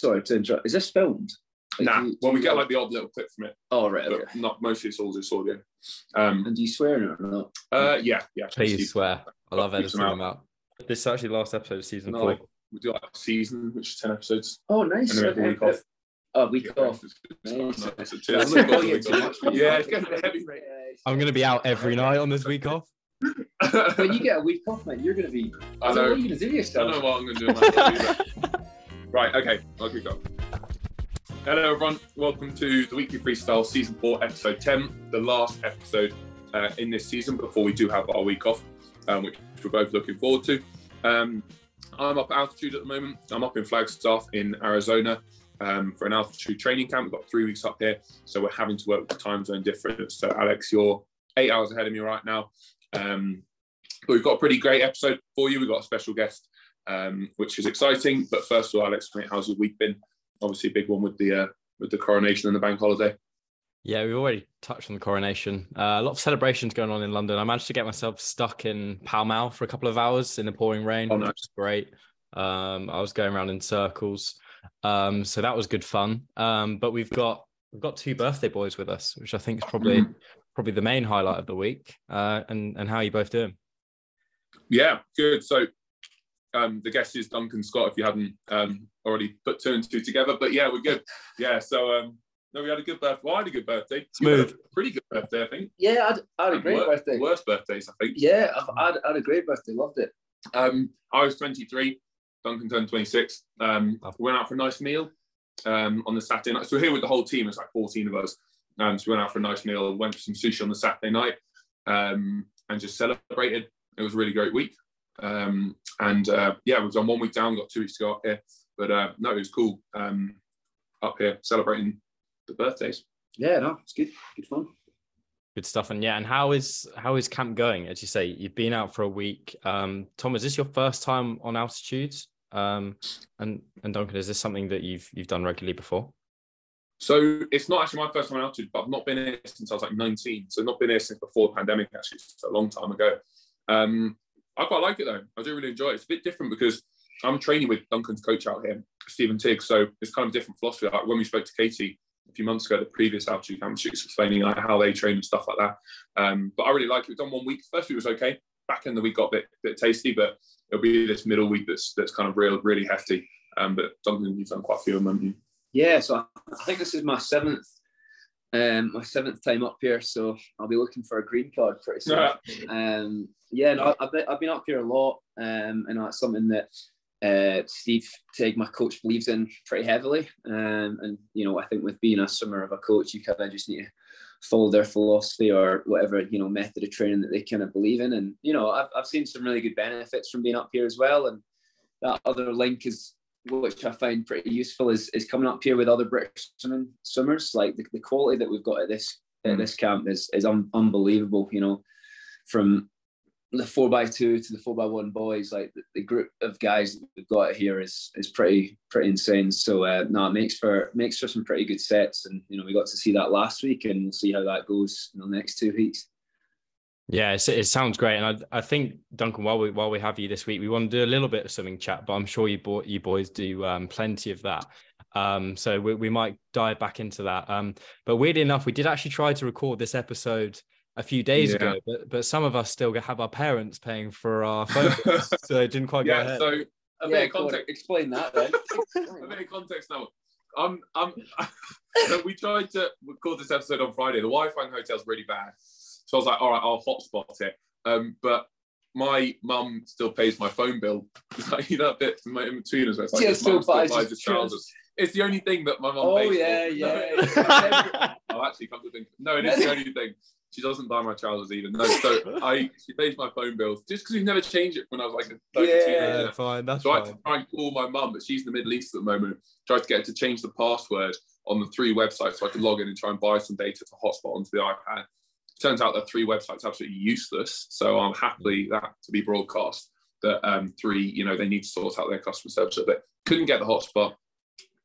sorry to interrupt. Is this filmed? Like, nah, do you- well, we you- get like the odd little clip from it, Oh right. but Okay. not mostly it's all just audio. Um, And do you swear in it or not? uh, yeah, yeah. Please swear. I love editing them out. This is actually the last episode of season No, four. we do like a season, which is ten episodes. Oh nice. And then we have a okay. week off. Oh, week Yeah, off. it's- it's quite Nice. nice. It's a That's two- it's not a really week too off. much for you. Yeah, it's getting heavy. I'm going to be out every night on this week off. when you get a week off, man, you're going to be. I What are know. you going to do I yourself? don't know what I'm going to do. right, okay, I'll. Hello, everyone. Welcome to the Weekly Freestyle Season 4, Episode 10, the last episode uh, in this season before we do have our week off, um, which we're both looking forward to. Um, I'm up at altitude at the moment. I'm up in Flagstaff in Arizona um, for an altitude training camp. We've got three weeks up here, so we're having to work with the time zone difference. So, Alex, you're eight hours ahead of me right now. Um, but we've got a pretty great episode for you. We've got a special guest um, which is exciting. But first of all, Alex, mate, how's your week been? Obviously, a big one with the uh, with the coronation and the bank holiday. Yeah, we've already touched on the coronation. Uh, a lot of celebrations going on in London. I managed to get myself stuck in Pall Mall for a couple of hours in the pouring rain, Oh, which was great. Um, I was going around in circles, um, so that was good fun. Um, but we've got we've got two birthday boys with us, which I think is probably Mm. probably the main highlight of the week. Uh, and and how are you both doing? Yeah, good. So um, the guest is Duncan Scott. If you hadn't um, already put two and two together, but yeah, we're good. Yeah, so um, no, we had a good birthday. Well, I had a good birthday. You a Smooth. pretty good birthday, I think. Yeah, I had, I had a great Wor- birthday. Worst birthdays, I think. Yeah, I've, I, had, I had a great birthday. Loved it. Um, I was 23. Duncan turned 26. Um, we went out for a nice meal um, on the Saturday night. So we're here with the whole team. It's like 14 of us. Um, so we went out for a nice meal. Went for some sushi on the Saturday night um, and just celebrated. It was a really great week. Um, and uh, yeah, we've done one week down. Got two weeks to go up here. But uh, no, it was cool um, up here celebrating the birthdays. Yeah, no, it's good. Good fun. Good stuff. And yeah, and how is how is camp going? As you say, you've been out for a week. Um, Tom, is this your first time on altitude? Um, and and Duncan, is this something that you've you've done regularly before? So it's not actually my first time on altitude, but I've not been here since I was like 19. So not been here since before the pandemic, actually, it's a long time ago. Um, I quite like it though. I do really enjoy it. It's a bit different because I'm training with Duncan's coach out here, Stephen Tigg. So it's kind of different philosophy. Like when we spoke to Katie a few months ago, the previous altitude camp, she was explaining like how they train and stuff like that. Um, but I really like it. We've done one week. First week was okay. Back in the week got a bit, bit tasty, but it'll be this middle week that's that's kind of real, really hefty. Um, but Duncan, you've done quite a few of them, haven't you? Yeah, so I think this is my seventh, um, my seventh time up here. So I'll be looking for a green card pretty soon. um, yeah, no, I've been, I've been up here a lot, um, and that's something that uh, Steve Tigg, my coach, believes in pretty heavily. Um, and you know, I think with being a swimmer of a coach, you kind of just need to follow their philosophy or whatever you know method of training that they kind of believe in. And you know, I've I've seen some really good benefits from being up here as well. And that other link is which I find pretty useful is, is coming up here with other British swimming swimmers. Like the, the quality that we've got at this at Mm. this camp is is un, unbelievable. You know, from the four by two to the four by one boys, like the, the group of guys that we've got here is is pretty pretty insane. So uh, no, it makes for makes for some pretty good sets, and you know we got to see that last week, and we'll see how that goes in the next two weeks. Yeah, it's, it sounds great, and I, I think Duncan, while we while we have you this week, we want to do a little bit of swimming chat, but I'm sure you bo- you boys do um, plenty of that. Um, so we, we might dive back into that. Um, but weirdly enough, we did actually try to record this episode a few days Yeah. ago, but but some of us still have our parents paying for our phone, so it didn't quite go yeah, ahead. so a Yeah, bit of context. Explain that then. A bit of context now. Um, um, so we tried to record this episode on Friday. The Wi-Fi in the hotel's really bad, so I was like, "All right, I'll hotspot it." Um, but my mum still pays my phone bill. It's like you know, a bit in between us. where It's like Yeah, still mum still buys buys his his trousers. It's the only thing that my mum Oh pays. yeah, for. yeah. Oh, actually, come to think, no, it is the only thing. She doesn't buy my trousers either. No, so I she pays my phone bills just because we've never changed it when I was like a, Yeah. teenager. yeah, fine, that's So I had to try and call my mum, but she's in the Middle East at the moment. Tried to get her to change the password on the three websites so I could log in and try and buy some data to hotspot onto the iPad. Turns out that three websites are absolutely useless. So I'm happily that to be broadcast that um, three, you know, they need to sort out their customer service a bit. Couldn't get the hotspot.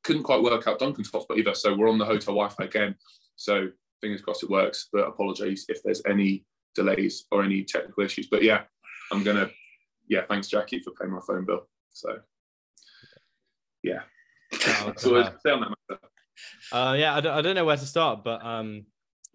Couldn't quite work out Duncan's hotspot either. So we're on the hotel Wi-Fi again. So fingers crossed it works. But apologies if there's any delays or any technical issues. But yeah, I'm gonna. Yeah, thanks Jackie for paying my phone bill. So yeah. so stay on that matter. Uh, yeah, I don't, I don't know where to start, but um,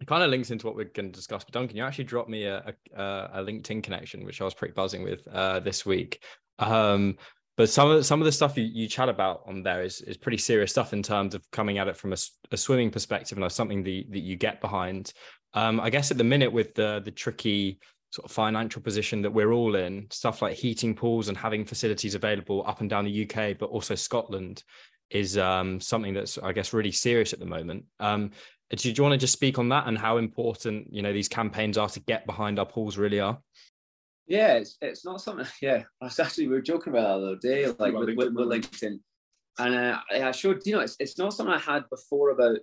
it kind of links into what we're going to discuss. But Duncan, you actually dropped me a, a, a LinkedIn connection, which I was pretty buzzing with uh, this week. Um, but some of some of the stuff you, you chat about on there is is pretty serious stuff in terms of coming at it from a, a swimming perspective and something that, that you get behind. Um, I guess at the minute with the the tricky sort of financial position that we're all in, stuff like heating pools and having facilities available up and down the UK, but also Scotland, is um, something that's I guess really serious at the moment. Um, do you want to just speak on that and how important you know these campaigns are to get behind our pools really are? Yeah, it's, it's not something. Yeah, I was actually we were joking about that the other day, like with, with, with, LinkedIn, and uh, I showed you know it's, it's not something I had before about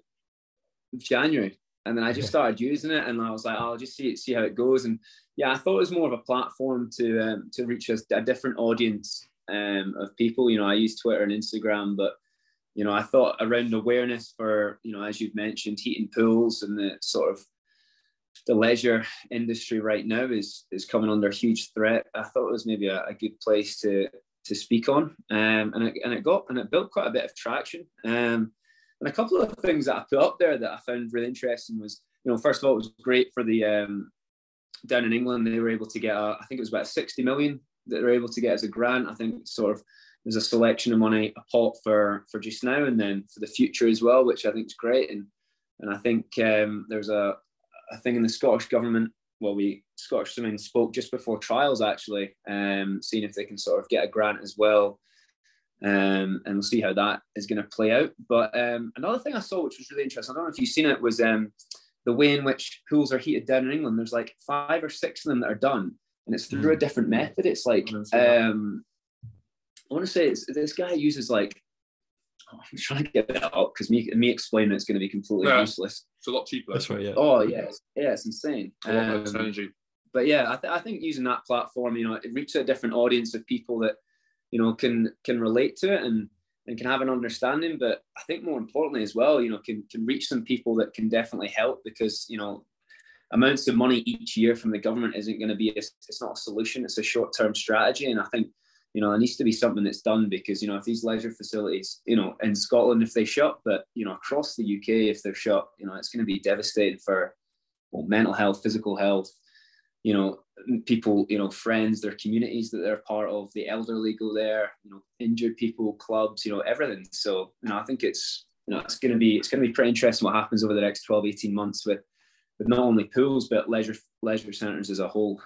January, and then I just started using it, and I was like, oh, I'll just see see how it goes, and yeah, I thought it was more of a platform to um, to reach a, a different audience um, of people. You know, I use Twitter and Instagram, but you know, I thought around awareness for, you know, as you've mentioned, heating pools and the sort of the leisure industry right now is is coming under huge threat. I thought it was maybe a, a good place to to speak on, um, and it, and it got and it built quite a bit of traction. Um, and a couple of things that I put up there that I found really interesting was, you know, first of all, it was great for the um, down in England. They were able to get, a, I think it was about 60 million that they were able to get as a grant. I think sort of there's a selection of money, a pot for for just now and then for the future as well, which I think is great. And and I think um, there's a, a thing in the Scottish government. Well, we Scottish Swimming spoke just before trials actually, um, seeing if they can sort of get a grant as well. Um, and we'll see how that is going to play out. But um, another thing I saw, which was really interesting, I don't know if you've seen it, was um, the way in which pools are heated down in England. There's like five or six of them that are done, and it's through mm. a different method. It's like um, I want to say it's, this guy uses like oh, I'm trying to get that up because me me explaining it's going to be completely yeah, useless. It's a lot cheaper. That's right. Yeah. Oh yeah, it's, yeah, it's insane. A lot um, energy. But yeah, I, th- I think using that platform, you know, it reaches a different audience of people that you know can can relate to it and and can have an understanding. But I think more importantly as well, you know, can can reach some people that can definitely help because you know amounts of money each year from the government isn't going to be a, it's not a solution it's a short-term strategy and i think you know, it needs to be something that's done because, you know, if these leisure facilities, you know, in Scotland, if they shut, but, you know, across the UK, if they're shut, you know, it's going to be devastating for well, mental health, physical health, you know, people, you know, friends, their communities that they're part of, the elderly go there, you know, injured people, clubs, you know, everything. So, you know, I think it's, you know, it's going to be, it's going to be pretty interesting what happens over the next 12, 18 months with, with not only pools, but leisure, leisure centers as a whole.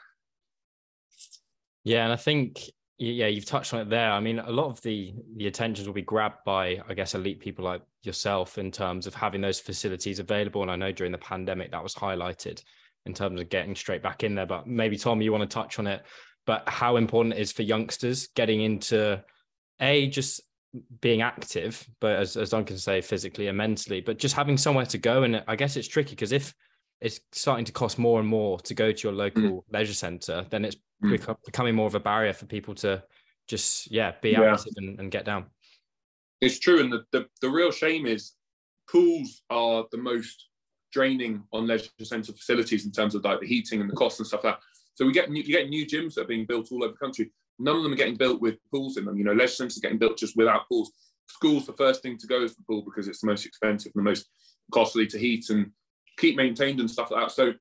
Yeah. And I think yeah, you've touched on it there. I mean, a lot of the the attentions will be grabbed by, I guess, elite people like yourself in terms of having those facilities available. And I know during the pandemic that was highlighted in terms of getting straight back in there. But maybe Tom, you want to touch on it. But how important it is for youngsters getting into a just being active, but as, as Duncan say, physically and mentally, but just having somewhere to go. And I guess it's tricky because if it's starting to cost more and more to go to your local mm. leisure center, then it's mm. becoming more of a barrier for people to just yeah be yeah. active and, and, get down. It's true, and the, the the real shame is pools are the most draining on leisure centre facilities in terms of like the heating and the cost and stuff like that. So we get new, you get new gyms that are being built all over the country. None of them are getting built with pools in them. You know, leisure centres are getting built just without pools. Schools, the first thing to go is the pool because it's the most expensive and the most costly to heat and keep maintained and stuff like that. So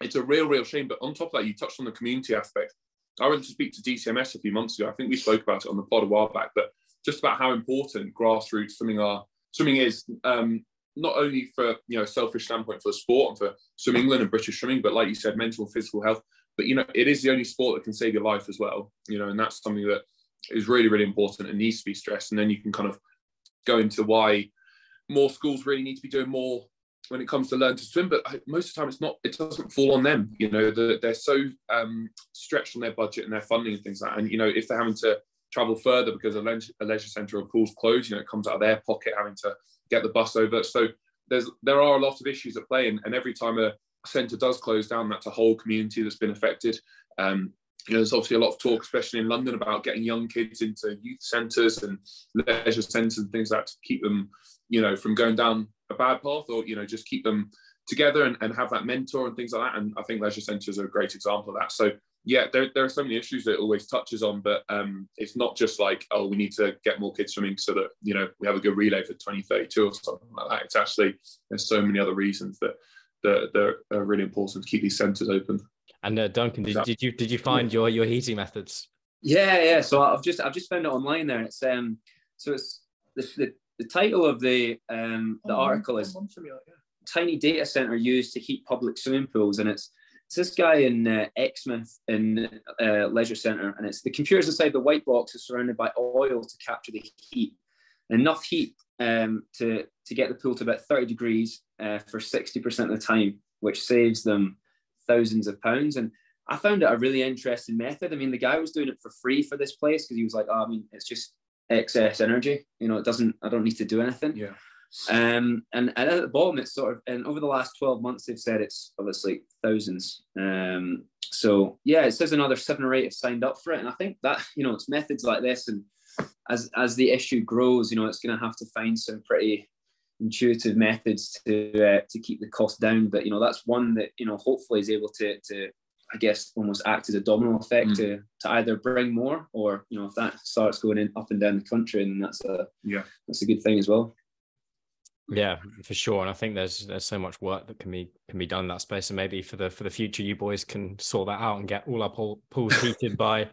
it's a real, real shame. But on top of that, you touched on the community aspect. I went to speak to DCMS a few months ago. I think we spoke about it on the pod a while back, but just about how important grassroots swimming are. Swimming is um, not only for you know selfish standpoint for the sport and for Swim England and British swimming, but like you said, mental and physical health. But you know, it is the only sport that can save your life as well. You know, and that's something that is really, really important and needs to be stressed. And then you can kind of go into why more schools really need to be doing more when it comes to learn to swim but most of the time it's not it doesn't fall on them you know they're, they're so um, stretched on their budget and their funding and things like that. And you know if they're having to travel further because a leisure, a leisure centre or pool's closed you know it comes out of their pocket having to get the bus over. So there's there are a lot of issues at play and, and every time a centre does close down that's a whole community that's been affected. Um, you know, there's obviously a lot of talk, especially in London, about getting young kids into youth centres and leisure centres and things like that to keep them, you know, from going down a bad path or you know just keep them together and, and have that mentor and things like that and i think leisure centres are a great example of that so yeah, there, there are so many issues that it always touches on, but um, it's not just like, oh, we need to get more kids swimming so that, you know, we have a good relay for 2032 or something like that. It's actually, there's so many other reasons that, that, that are really important to keep these centres open. And uh, Duncan, did, did you did you find your your heating methods? Yeah, yeah. So I've just I've just found it online there. and It's um so it's the the, the title of the um the article is tiny data center used to heat public swimming pools, and it's it's this guy in uh, Exmouth in uh, Leisure Centre, and it's the computers inside the white box are surrounded by oil to capture the heat, enough heat um, to to get the pool to about 30 degrees uh, for 60% of the time, which saves them thousands of pounds. And I found it a really interesting method. I mean, the guy was doing it for free for this place because he was like, oh, I mean, it's just excess energy. You know, it doesn't. I don't need to do anything. Yeah. Um, and, and at the bottom, it's sort of, and over the last 12 months, they've said it's obviously thousands. Um, so yeah, it says another seven or eight have signed up for it. And I think that, you know, it's methods like this. And as, as the issue grows, you know, it's going to have to find some pretty intuitive methods to, uh, to keep the cost down. But, you know, that's one that, you know, hopefully is able to, to, I guess almost act as a domino effect mm. to to either bring more or you know if that starts going in up and down the country and that's a yeah that's a good thing as well. Yeah, for sure. And I think there's there's so much work that can be can be done in that space. And maybe for the for the future, you boys can sort that out and get all our pool, pools heated by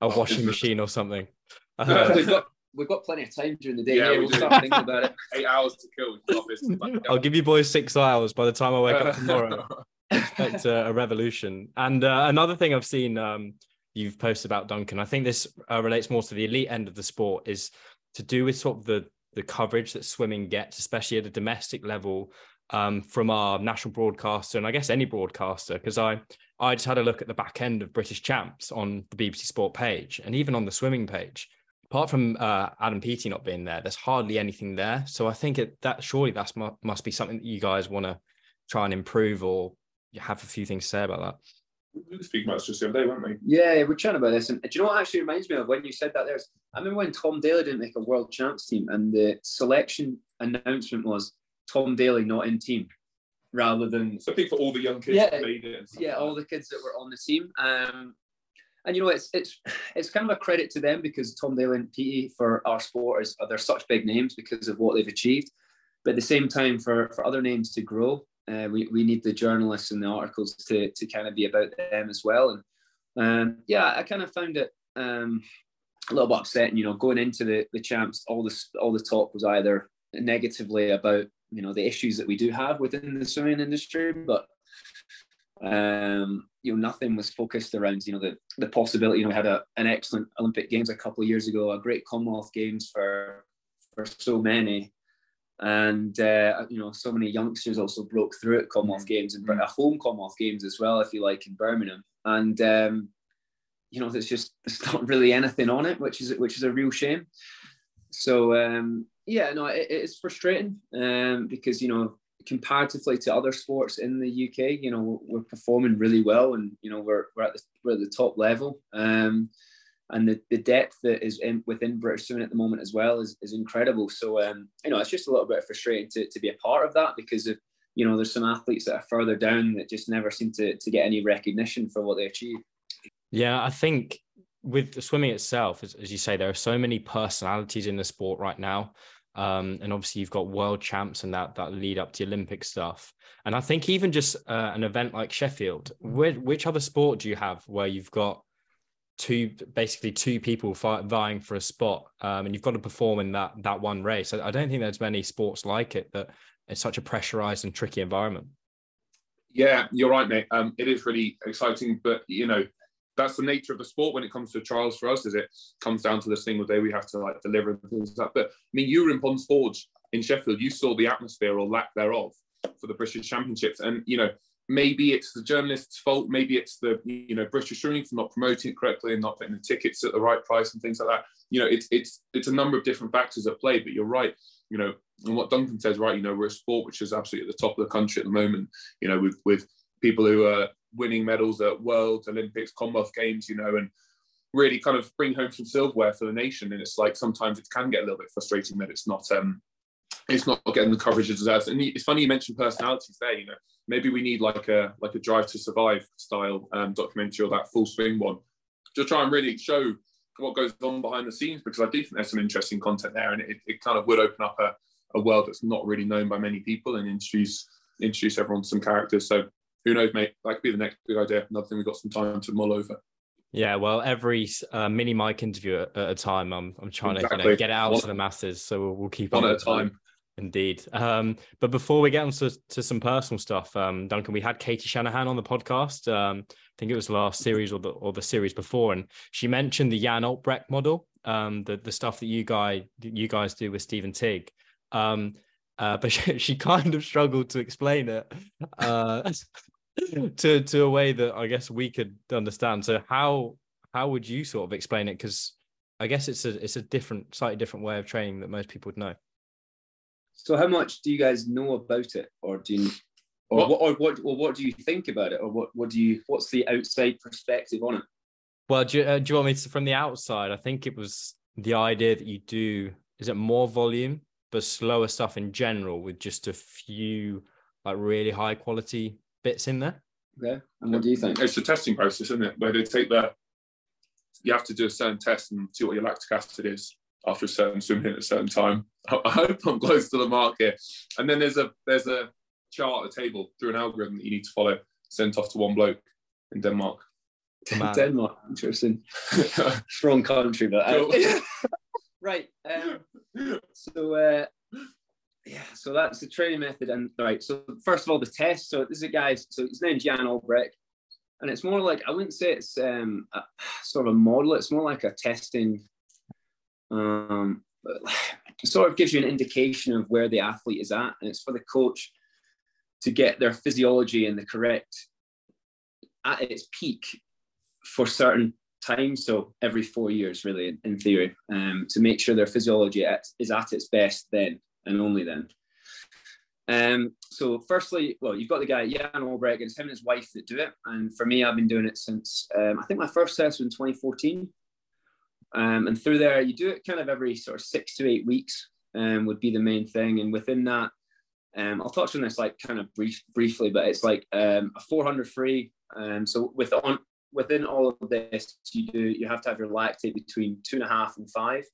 a washing machine or something. Uh, we've got we've got plenty of time during the day. Yeah, we will start thinking about it. Eight hours to kill. I'll give you boys six hours by the time I wake up tomorrow. Expect a, a, revolution. And uh, another thing I've seen um, you've posted about Duncan, I think this uh, relates more to the elite end of the sport, is to do with sort of the the coverage that swimming gets, especially at a domestic level, um, from our national broadcaster and I guess any broadcaster. Because I I just had a look at the back end of British Champs on the BBC Sport page and even on the swimming page. Apart from uh, Adam Peaty not being there, there's hardly anything there. So I think it, that surely that must be something that you guys want to try and improve or have a few things to say about that. We were speaking about this just the other day, weren't we? Yeah, we're chatting about this. And do you know what actually reminds me of when you said that? There's, I remember when Tom Daley didn't make a world champs team, and the selection announcement was Tom Daley not in team, rather than. So I think for all the young kids yeah, yeah, all the kids that were on the team. Um, and you know, it's it's it's kind of a credit to them because Tom Daley and Peaty for our sport is they're such big names because of what they've achieved. But at the same time, for for other names to grow, uh, we, we need the journalists and the articles to, to kind of be about them as well. And um, yeah, I kind of found it um, a little bit upsetting, you know, going into the, the champs, all this, all the talk was either negatively about, you know, the issues that we do have within the swimming industry, but um, you know, nothing was focused around, you know, the, the possibility, you know, we had a, an excellent Olympic Games a couple of years ago, a great Commonwealth Games for, for so many and uh, you know so many youngsters also broke through at Commonwealth mm-hmm. Games and mm-hmm. home Commonwealth Games as well, if you like, in Birmingham. And um, you know, there's just there's not really anything on it, which is which is a real shame. So um, yeah, no, it, it's frustrating um, because you know comparatively to other sports in the UK, you know, we're performing really well, and you know we're we're at the we're at the top level. Um, and the, the depth that is in, within British swimming at the moment as well is, is incredible. So um, you know, it's just a little bit frustrating to, to be a part of that because of you know there's some athletes that are further down that just never seem to to get any recognition for what they achieve. Yeah, I think with the swimming itself, as, as you say, there are so many personalities in the sport right now. Um, and obviously you've got world champs and that that lead up to Olympic stuff. And I think even just uh, an event like Sheffield, which, which other sport do you have where you've got two basically two people vying for a spot um, and you've got to perform in that that one race. I, I, don't think there's many sports like it that it's such a pressurized and tricky environment. Yeah you're right mate. Um, it is really exciting but you know that's the nature of the sport when it comes to trials for us is it comes down to the single day we have to like deliver and things like that. But i mean you were in ponds forge in sheffield. You saw the atmosphere or lack thereof for the british championships. And you know maybe it's the journalist's fault. Maybe it's the you know british swimming for not promoting it correctly and not getting the tickets at the right price and things like that. You know it's it's it's a number of different factors at play but you're right. You know and what duncan says right you know we're a sport which is absolutely at the top of the country at the moment. You know with with people who are winning medals at worlds olympics commonwealth games you know and really kind of bring home some silverware for the nation. And it's like sometimes it can get a little bit frustrating that it's not um it's not getting the coverage it deserves. And it's funny you mentioned personalities there. You know, maybe we need like a like a Drive to Survive style um, documentary or that Full Swing one to try and really show what goes on behind the scenes because I do think there's some interesting content there, and it, it kind of would open up a, a world that's not really known by many people and introduce introduce everyone to some characters. So who knows, mate? That could be the next big idea. Another thing we've got some time to mull over. Yeah, well, every uh, mini mic interview at, at, a time, I'm I'm trying exactly. to you know, get it out one, to the masses. So we'll, we'll keep one at a time. Indeed. Um, but before we get on to, to some personal stuff, um, Duncan, we had Katie Shanahan on the podcast. Um, I think it was the last series or the or the series before, and she mentioned the Jan Olbrecht model, um, the the stuff that you guys you guys do with Stephen Tigg. Um, uh, but she, she, kind of struggled to explain it uh, to to a way that I guess we could understand. So how how would you sort of explain it? Because I guess it's a it's a different, slightly different way of training that most people would know. So how much do you guys know about it, or do you, or what, what or what, or what do you think about it, or what, what do you, what's the outside perspective on it? Well, do you, uh, do you want me to from the outside? I think it was the idea that you do is it more volume but slower stuff in general with just a few like really high quality bits in there. Yeah, and what do you think? It's a testing process, isn't it? Where they take the you have to do a certain test and see what your lactic acid is, after a certain swim hit at a certain time. I, I hope I'm close to the mark here. And then there's a there's a chart, a table through an algorithm that you need to follow, sent off to one bloke in Denmark. Denmark, interesting. Strong country, but uh, right. Um, so uh, yeah, so that's the training method. And right, so first of all, the test. So this is a guy. So his name's Jan Olbrecht, and it's more like I wouldn't say it's um, a, sort of a model. It's more like a testing um, sort of gives you an indication of where the athlete is at, and it's for the coach to get their physiology in the correct at its peak for certain times. So every four years, really, in, theory, um, to make sure their physiology at, is at its best then and only then. Um, so firstly, well, you've got the guy Jan Olbrecht, it's him and his wife that do it. And for me, I've been doing it since um, I think my first test was in 2014. Um, and through there, you do it kind of every sort of six to eight weeks um, would be the main thing. And within that, um, I'll touch on this like kind of brief, briefly, but it's like um, a 400 free. Um, so with on, within all of this, you do you have to have your lactate between two and a half and five.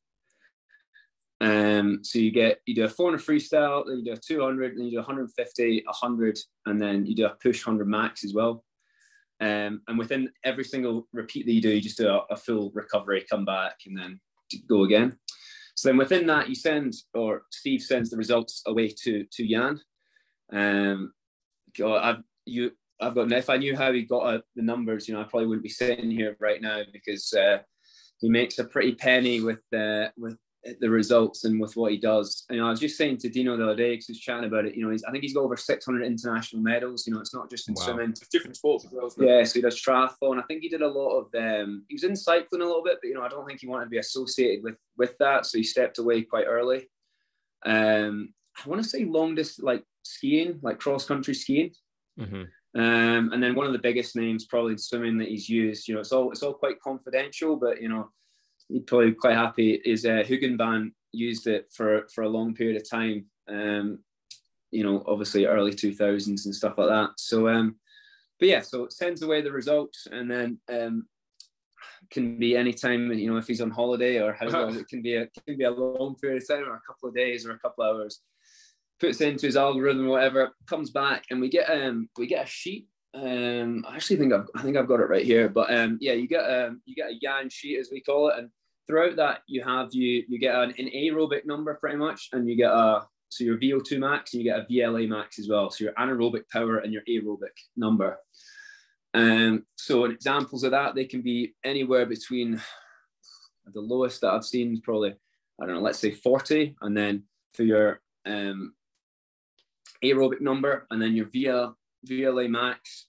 Um, so you get you do a 400 freestyle, then you do a 200, then you do 150, 100, and then you do a push 100 max as well. Um, and within every single repeat that you do, you just do a, a, full recovery, come back, and then go again. So then within that, you send, or Steve sends the results away to to Jan. Um, I've you, I've got. If I knew how he got the numbers, you know, I probably wouldn't be sitting here right now because uh, he makes a pretty penny with uh, with the results and with what he does. And you know, I was just saying to Dino the other day because he was chatting about it. You know, he's, I think he's got over 600 international medals. You know, it's not just in wow. swimming; it's different sports as well. Yeah, so he does triathlon. I think he did a lot of. Um, he was in cycling a little bit, but you know, I don't think he wanted to be associated with with that, so he stepped away quite early. Um, I want to say long distance, like skiing, like cross country skiing. Mm-hmm. Um, and then one of the biggest names probably in swimming that he's used. You know, it's all it's all quite confidential, but you know he'd probably quite happy is uh, Hoogenband used it for for a long period of time. Um, you know, obviously early two thousands and stuff like that. So, um, but yeah, so it sends away the results, and then um, can be any time. You know, if he's on holiday or how long, it can be a can be a long period of time or a couple of days or a couple of hours. Puts into his algorithm, whatever, comes back, and we get um we get a sheet um, I actually think I've, I think I've got it right here, but um, yeah, you get um, you get a Jan sheet as we call it, and throughout that you have you you get an, an aerobic number pretty much, and you get a so your VO2 max and you get a VLA max as well. So your anaerobic power and your aerobic number. Um, so examples of that they can be anywhere between the lowest that I've seen is probably I don't know, let's say 40, and then for your um, aerobic number, and then your VL VLA max,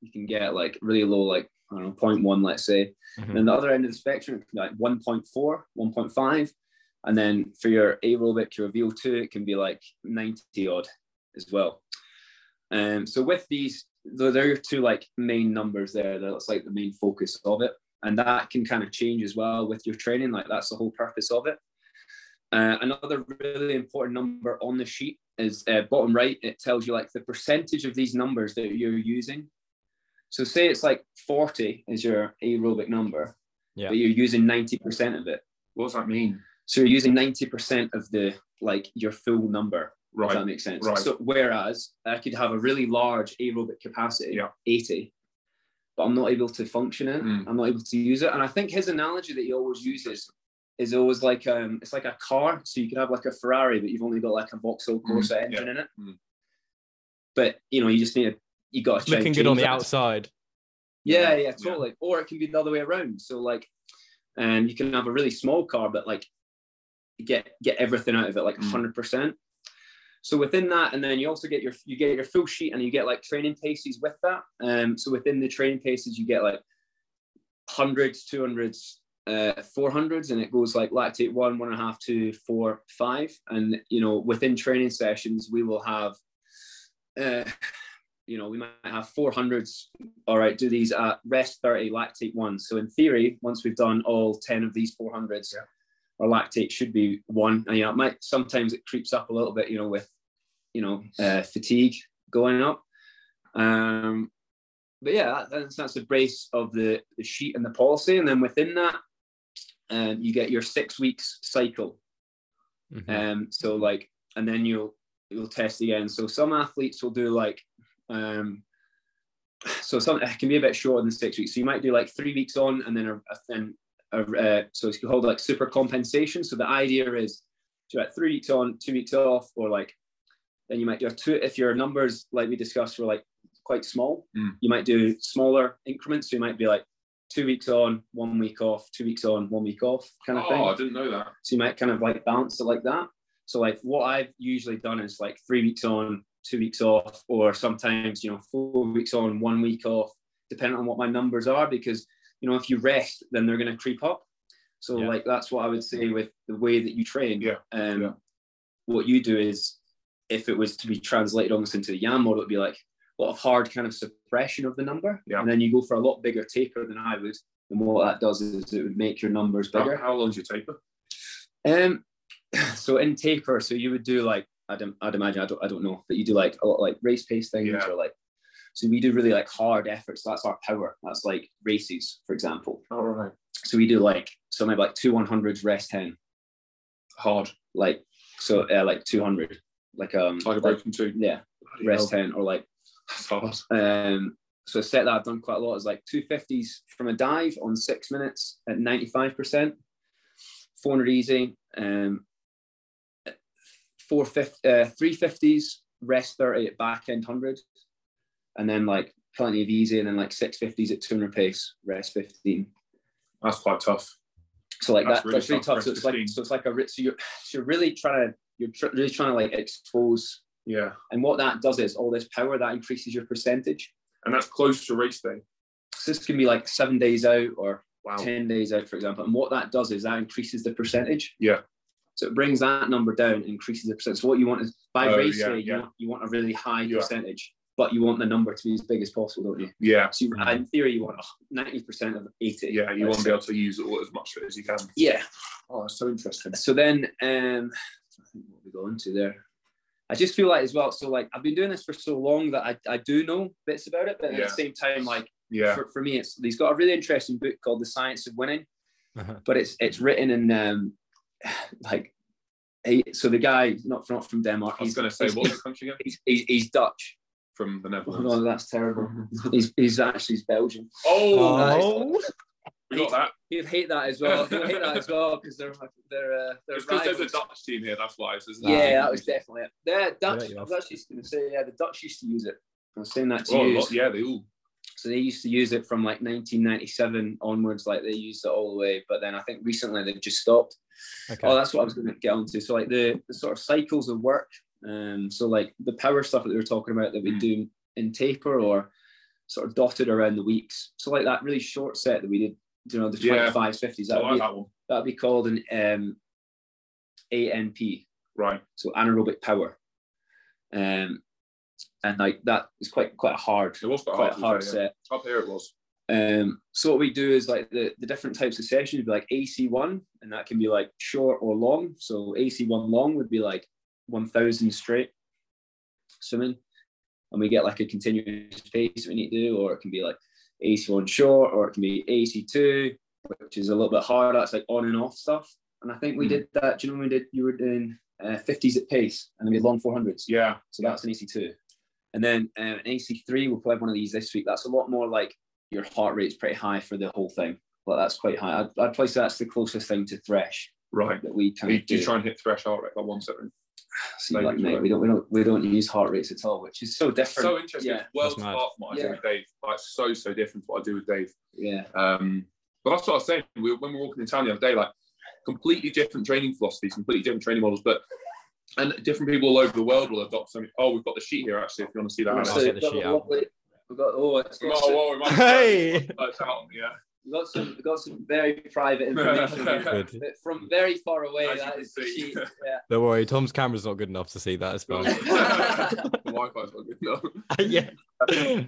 you can get like really low, like I don't know, 0.1, let's say. Mm-hmm. And the other end of the spectrum, it can be like 1.4, 1.5. And then for your aerobic, your VO2, it can be like 90 odd as well. Um, so with these, there are two like main numbers there. That's like the main focus of it. And that can kind of change as well with your training. Like that's the whole purpose of it. Uh, another really important number on the sheet is uh, bottom right. It tells you like the percentage of these numbers that you're using. So say it's like 40 is your aerobic number, Yeah. but you're using 90% of it. What does that mean? So you're using 90% of the like your full number. Right. If that makes sense. right. So whereas I could have a really large aerobic capacity, Yeah. 80, but I'm not able to function it. Mm. I'm not able to use it. And I think his analogy that he always uses is always like um it's like a car. So you could have like a Ferrari, but you've only got like a Vauxhall Corsa Mm, engine in it. Mm. But you know, you just need to you got It's looking good on the outside. Yeah, Yeah, yeah, yeah. totally. Or it can be the other way around. So like, and you can have a really small car, but like get get everything out of it, like Mm. hundred percent. So within that, and then you also get your you get your full sheet, and you get like training paces with that. Um, so within the training paces, you get like hundreds, two hundreds, uh, four hundreds, and it goes like lactate one, one and a half, two, four, five, and you know within training sessions, we will have. Uh, you know, we might have 400s. All right, do these at rest 30, lactate one. So in theory, once we've done all 10 of these 400s, Yeah. our lactate should be one. And, you know, it might, sometimes it creeps up a little bit, you know, with, you know, uh, fatigue going up. Um, but yeah, that's, that's the brace of the, the sheet and the policy. And then within that, um, you get your six weeks cycle. Mhm. Um, so like, and then you'll you'll test again. So some athletes will do like, um, so some it can be a bit shorter than six weeks. So you might do like three weeks on, and then a, a then a, uh, so it's called like super compensation. So the idea is to like three weeks on, two weeks off, or like then you might do a two if your numbers like we discussed were like quite small. Mm. You might do smaller increments. So you might be like two weeks on, one week off, two weeks on, one week off, kind of thing. Oh, I didn't know that. So you might kind of like balance it like that. So like what I've usually done is like three weeks on, two weeks off, or sometimes you know four weeks on, one week off, depending on what my numbers are. Because you know if you rest, then they're going to creep up. So Yeah. like that's what I would say with the way that you train. Yeah, Um, yeah. What you do is, if it was to be translated almost into the Jan model, it'd be like lot of hard kind of suppression of the number, Yeah. and then you go for a lot bigger taper than I would. And what that does is it would make your numbers bigger. How, how long's your taper? Um, so in taper, so you would do like I'd, I'd imagine I don't I don't know, but you do like a lot like race pace things Yeah. or like so we do really like hard efforts. That's our power. That's like races, for example. All right. So we do like so maybe like two one hundreds rest ten, Hard. like so uh, like two hundred, like um Like a broken two. yeah Bloody rest hell. ten or like Um so a set that I've done quite a lot is like 250s from a dive on six minutes at 95%, 400 easy, um, 450, uh, 350s, rest 30 at back end 100, and then like plenty of easy, and then like 650s at 200 pace, rest 15. That's quite tough. So like That's that, really that's really tough, tough. So it's like so it's like a so you're so you're really trying to you're tr- really trying to like expose, Yeah. and what that does is all this power that increases your percentage. And that's close to race day. So this can be like seven days out or Wow. 10 days out, for example. And what that does is that increases the percentage. Yeah. So it brings that number down, increases the percentage. So what you want is by Oh, race yeah, day, you, want, you want a really high Yeah. percentage, but you want the number to be as big as possible, don't you? Yeah. So you, in theory, you want 90% of 80. Yeah. You want to be able to use it all as much of it as you can. Yeah. Oh, that's so interesting. So then, um, I think what we go into there. I just feel like as well. So like I've been doing this for so long that I, I do know bits about it, but at the same time, like Yeah. for, for me, it's he's got a really interesting book called The Science of Winning. Uh-huh. but it's it's written in um like he, so the guy not not from Denmark. I was He's going to say, he's, what the country again? he's, he's, he's Dutch. From the Oh, Netherlands. no, that's terrible. He's he's actually he's Belgian. Oh, Oh. We got that. He'd hate that as well. He'd hate that as well because they're they're uh, they're It's because there's a. Dutch team here. That's why. Isn't it? Yeah, that was definitely it. The Dutch. I was actually going to say, yeah, the Dutch used to use it. I was saying that to Oh, you. lot- yeah, they all. So they used to use it from like 1997 onwards, like they used it all the way. But then I think recently they've just stopped. Okay. Oh, that's what I was going to get onto. So like the, the sort of cycles of work. Um, so like the power stuff that we were talking about that we Mm. do in taper or sort of dotted around the weeks. So like that really short set that we did, you know, the Yeah. 25s, 50s, I that like would be, that be called an um, ANP, Right. so anaerobic power. Um, and like that is quite quite a hard, It was quite, quite hard. hard set. yeah. Up here it was. Um, so what we do is like the, the different types of sessions would be like AC1, and that can be like short or long. So AC1 long would be like 1,000 straight swimming, and we get like a continuous pace we need to do, or it can be like AC1 short, or it can be AC2, which is a little bit harder. That's like on and off stuff. And I think we mm-hmm. did that. Do you know when we did? You were doing uh, 50s at pace, and then we had long 400s. Yeah. So that's an AC2. And then um, an AC3, we'll play one of these this week. That's a lot more like your heart rate's pretty high for the whole thing. But that's quite high. I'd, I'd place that's the closest thing to thresh. Right. That we kind do. You try and hit thresh heart rate like one seven. See, like, mate, we don't, we don't, we don't use heart rates at all, which is so different. So interesting. Yeah. Worlds apart from what I yeah. do with Dave. Like so, so different to what I do with Dave. Yeah. Um, but that's what I was saying. We, when we were walking in town the other day, like completely different training philosophies, completely different training models, but and different people all over the world will adopt something. Oh, we've got the sheet here actually. If you want to see that, so the sheet out. We've got oh, it's got oh, oh, hey. Oh, it's out, yeah. We've got some, we've got some very private information from very far away. As that is the sheet. Yeah. Don't worry, Tom's camera's not good enough to see that as well. the Wi-Fi's not good enough. yeah.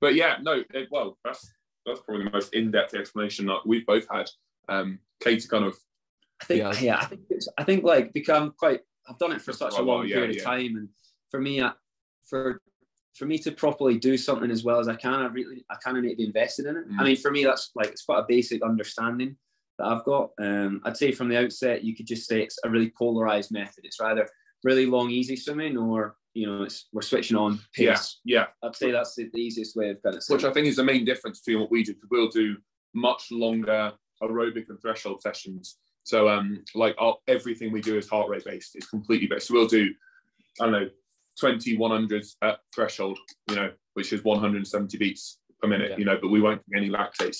but yeah, no. It, well, that's that's probably the most in-depth explanation that we've both had. Um, Kate kind of. I think yeah, yeah I think it's, I think like become quite I've done it for such a long yeah, period yeah. of time, and for me, I, for for me to properly do something as well as I can, I really I kind of need to be invested in it. Mm. I mean, for me, that's like it's quite a basic understanding that I've got. Um, I'd say from the outset, you could just say it's a really polarized method. It's either really long, easy swimming, or you know, it's we're switching on pace. Yeah, yeah. I'd say that's the, the easiest way of kind of. Which I think is the main difference between what we do. Because we'll do much longer aerobic and threshold sessions so um, like our, everything we do is heart rate based. It's completely based. So we'll do, I don't know, 20 100s at threshold, you know, which is 170 beats per minute, yeah. you know, but we won't get any lactates,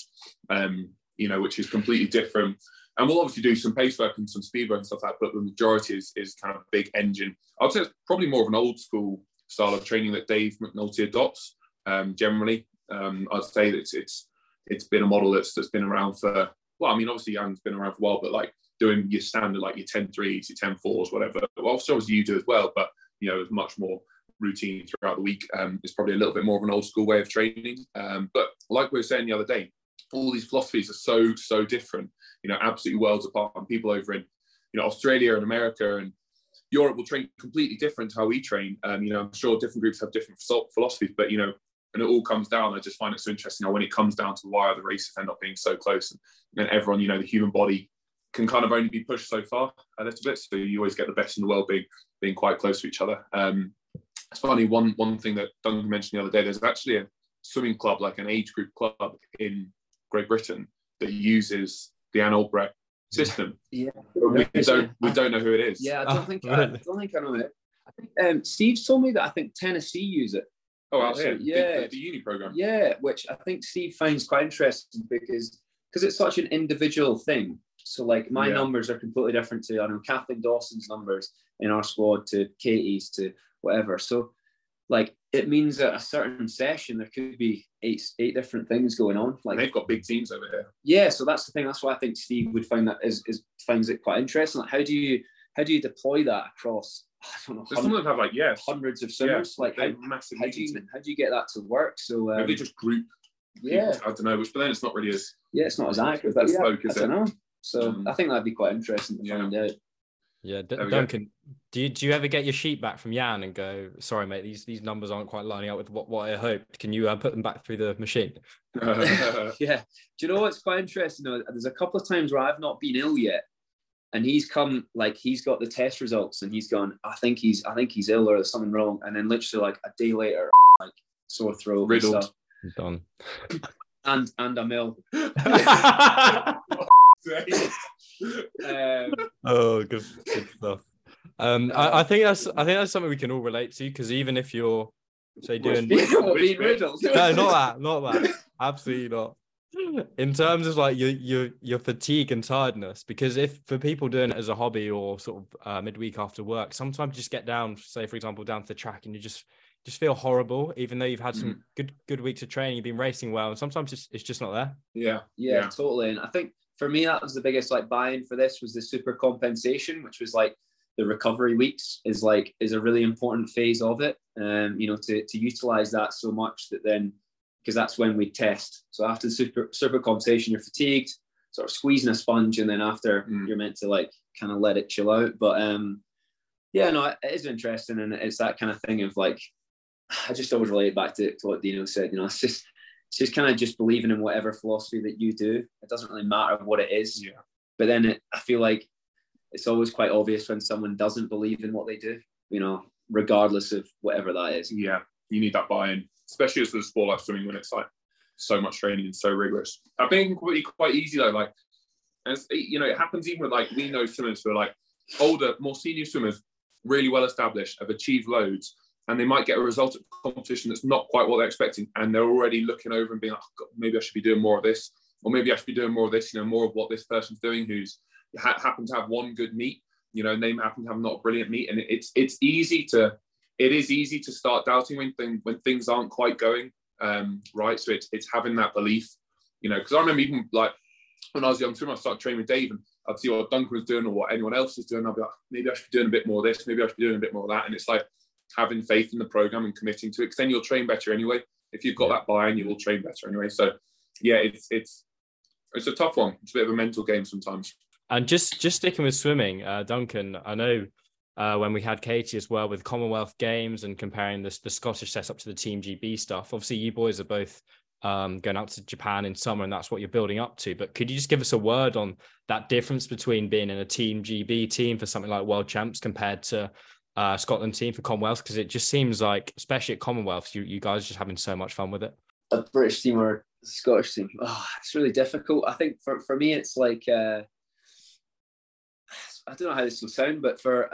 um, you know, which is completely different. And we'll obviously do some pace work and some speed work and stuff like that, but the majority is, is kind of big engine. I'd say it's probably more of an old school style of training that Dave McNulty adopts um, generally. Um, I'd say that it's, it's it's been a model that's that's been around for well, I mean, obviously Jan's been around for a while, but like doing your standard, like your 10 threes, your 10 fours, whatever. Well, obviously you do as well, but you know, it's much more routine throughout the week. Um, it's probably a little bit more of an old school way of training. Um, but like we were saying the other day, all these philosophies are so, so different, you know, absolutely worlds apart. And people over in, you know, Australia and America and Europe will train completely different to how we train. Um, you know, I'm sure different groups have different philosophies, but you know, and it all comes down. I just find it so interesting how when it comes down to why the races end up being so close, and, and everyone, you know, the human body can kind of only be pushed so far a little bit. So you always get the best in the world being being quite close to each other. Um, it's funny. One one thing that Duncan mentioned the other day. There's actually a swimming club, like an age group club in Great Britain, that uses the Jan Olbrecht system. Yeah, we don't we don't know who it is. Yeah, I don't oh, think really? I, don't think I know it. I think um, Steve's told me that I think Tennessee use it. Oh, out here, yeah, the, the, uni program. Yeah, which I think Steve finds quite interesting because because it's such an individual thing. So like my yeah. numbers are completely different to I know Kathleen Dawson's numbers in our squad to Katie's to whatever. So like it means that a certain session there could be eight eight different things going on. Like and they've got big teams over here. Yeah, so that's the thing. That's why I think Steve would find that is, is finds it quite interesting. Like how do you how do you deploy that across I don't know. Some of them have like yes, hundreds of swimmers. Yeah, like how, how do you how do you get that to work? So um, maybe just group. Yeah, I don't know. Which, but then it's not really as yeah, it's not as accurate. That's yeah, spoke, is I don't know. So um, I think that'd be quite interesting to yeah. find out. Yeah, D- Duncan, do you do you ever get your sheet back from Jan and go, sorry, mate, these these numbers aren't quite lining up with what, what I hoped. Can you uh, put them back through the machine? yeah. Do you know what's quite interesting? Though? There's a couple of times where I've not been ill yet, and he's come like he's got the test results and he's gone i think he's i think he's ill or there's something wrong and then literally like a day later like sore throat riddled done and and i'm ill um, oh good, good stuff. Um I, I, think that's i think that's something we can all relate to because even if you're say doing being riddled no not that not that. Absolutely not. In terms of like your your your fatigue and tiredness because if for people doing it as a hobby or sort of uh, midweek after work sometimes you just get down say for example down to the track and you just just feel horrible even though you've had some mm. good good weeks of training you've been racing well and sometimes it's, it's just not there. Yeah, yeah yeah. totally and i think for me that was the biggest like buy-in for this was the super compensation which was like the recovery weeks is like is a really important phase of it um you know to to utilize that so much that then because that's when we test. So after the super super compensation, you're fatigued, sort of squeezing a sponge, and then after mm. you're meant to like kind of let it chill out. But um, yeah, no, it is interesting, and it's that kind of thing of like I just always relate back to, to what Dino said. You know, it's just it's just kind of just believing in whatever philosophy that you do. It doesn't really matter what it is. Yeah. But then it, I feel like it's always quite obvious when someone doesn't believe in what they do. You know, regardless of whatever that is. Yeah, you need that buy-in, especially as a sport like swimming when it's like so much training and so rigorous. I think quite quite easy though. Like, as you know, it happens even with like we know swimmers who are like older, more senior swimmers, really well established, have achieved loads, and they might get a result at competition that's not quite what they're expecting, and they're already looking over and being like, oh, maybe I should be doing more of this, or maybe I should be doing more of this. You know, more of what this person's doing, who's ha- happened to have one good meet. You know, and they happen to have not brilliant meet, and it's it's easy to it is easy to start doubting when thing, when things aren't quite going um, right. So it's it's having that belief, you know, because I remember even like when I was young swimmer, I started training with Dave, and I'd see what Duncan was doing or what anyone else was doing. I'd be like, maybe I should be doing a bit more of this, maybe I should be doing a bit more of that. And it's like having faith in the program and committing to it, because then you'll train better anyway. If you've got yeah. that buy-in, you will train better anyway. So yeah, it's it's it's a tough one. It's a bit of a mental game sometimes. And just just sticking with swimming, uh, Duncan, I know uh, when we had Katie as well with Commonwealth Games and comparing this the Scottish setup to the Team GB stuff. Obviously, you boys are both um, going out to Japan in summer, and that's what you're building up to. But could you just give us a word on that difference between being in a Team GB team for something like World Champs compared to uh, Scotland team for Commonwealth? Because it just seems like, especially at Commonwealth, you you guys are just having so much fun with it. A British team or a Scottish team? Oh, it's really difficult. I think for, for me, it's like. Uh, I don't know how this will sound, but for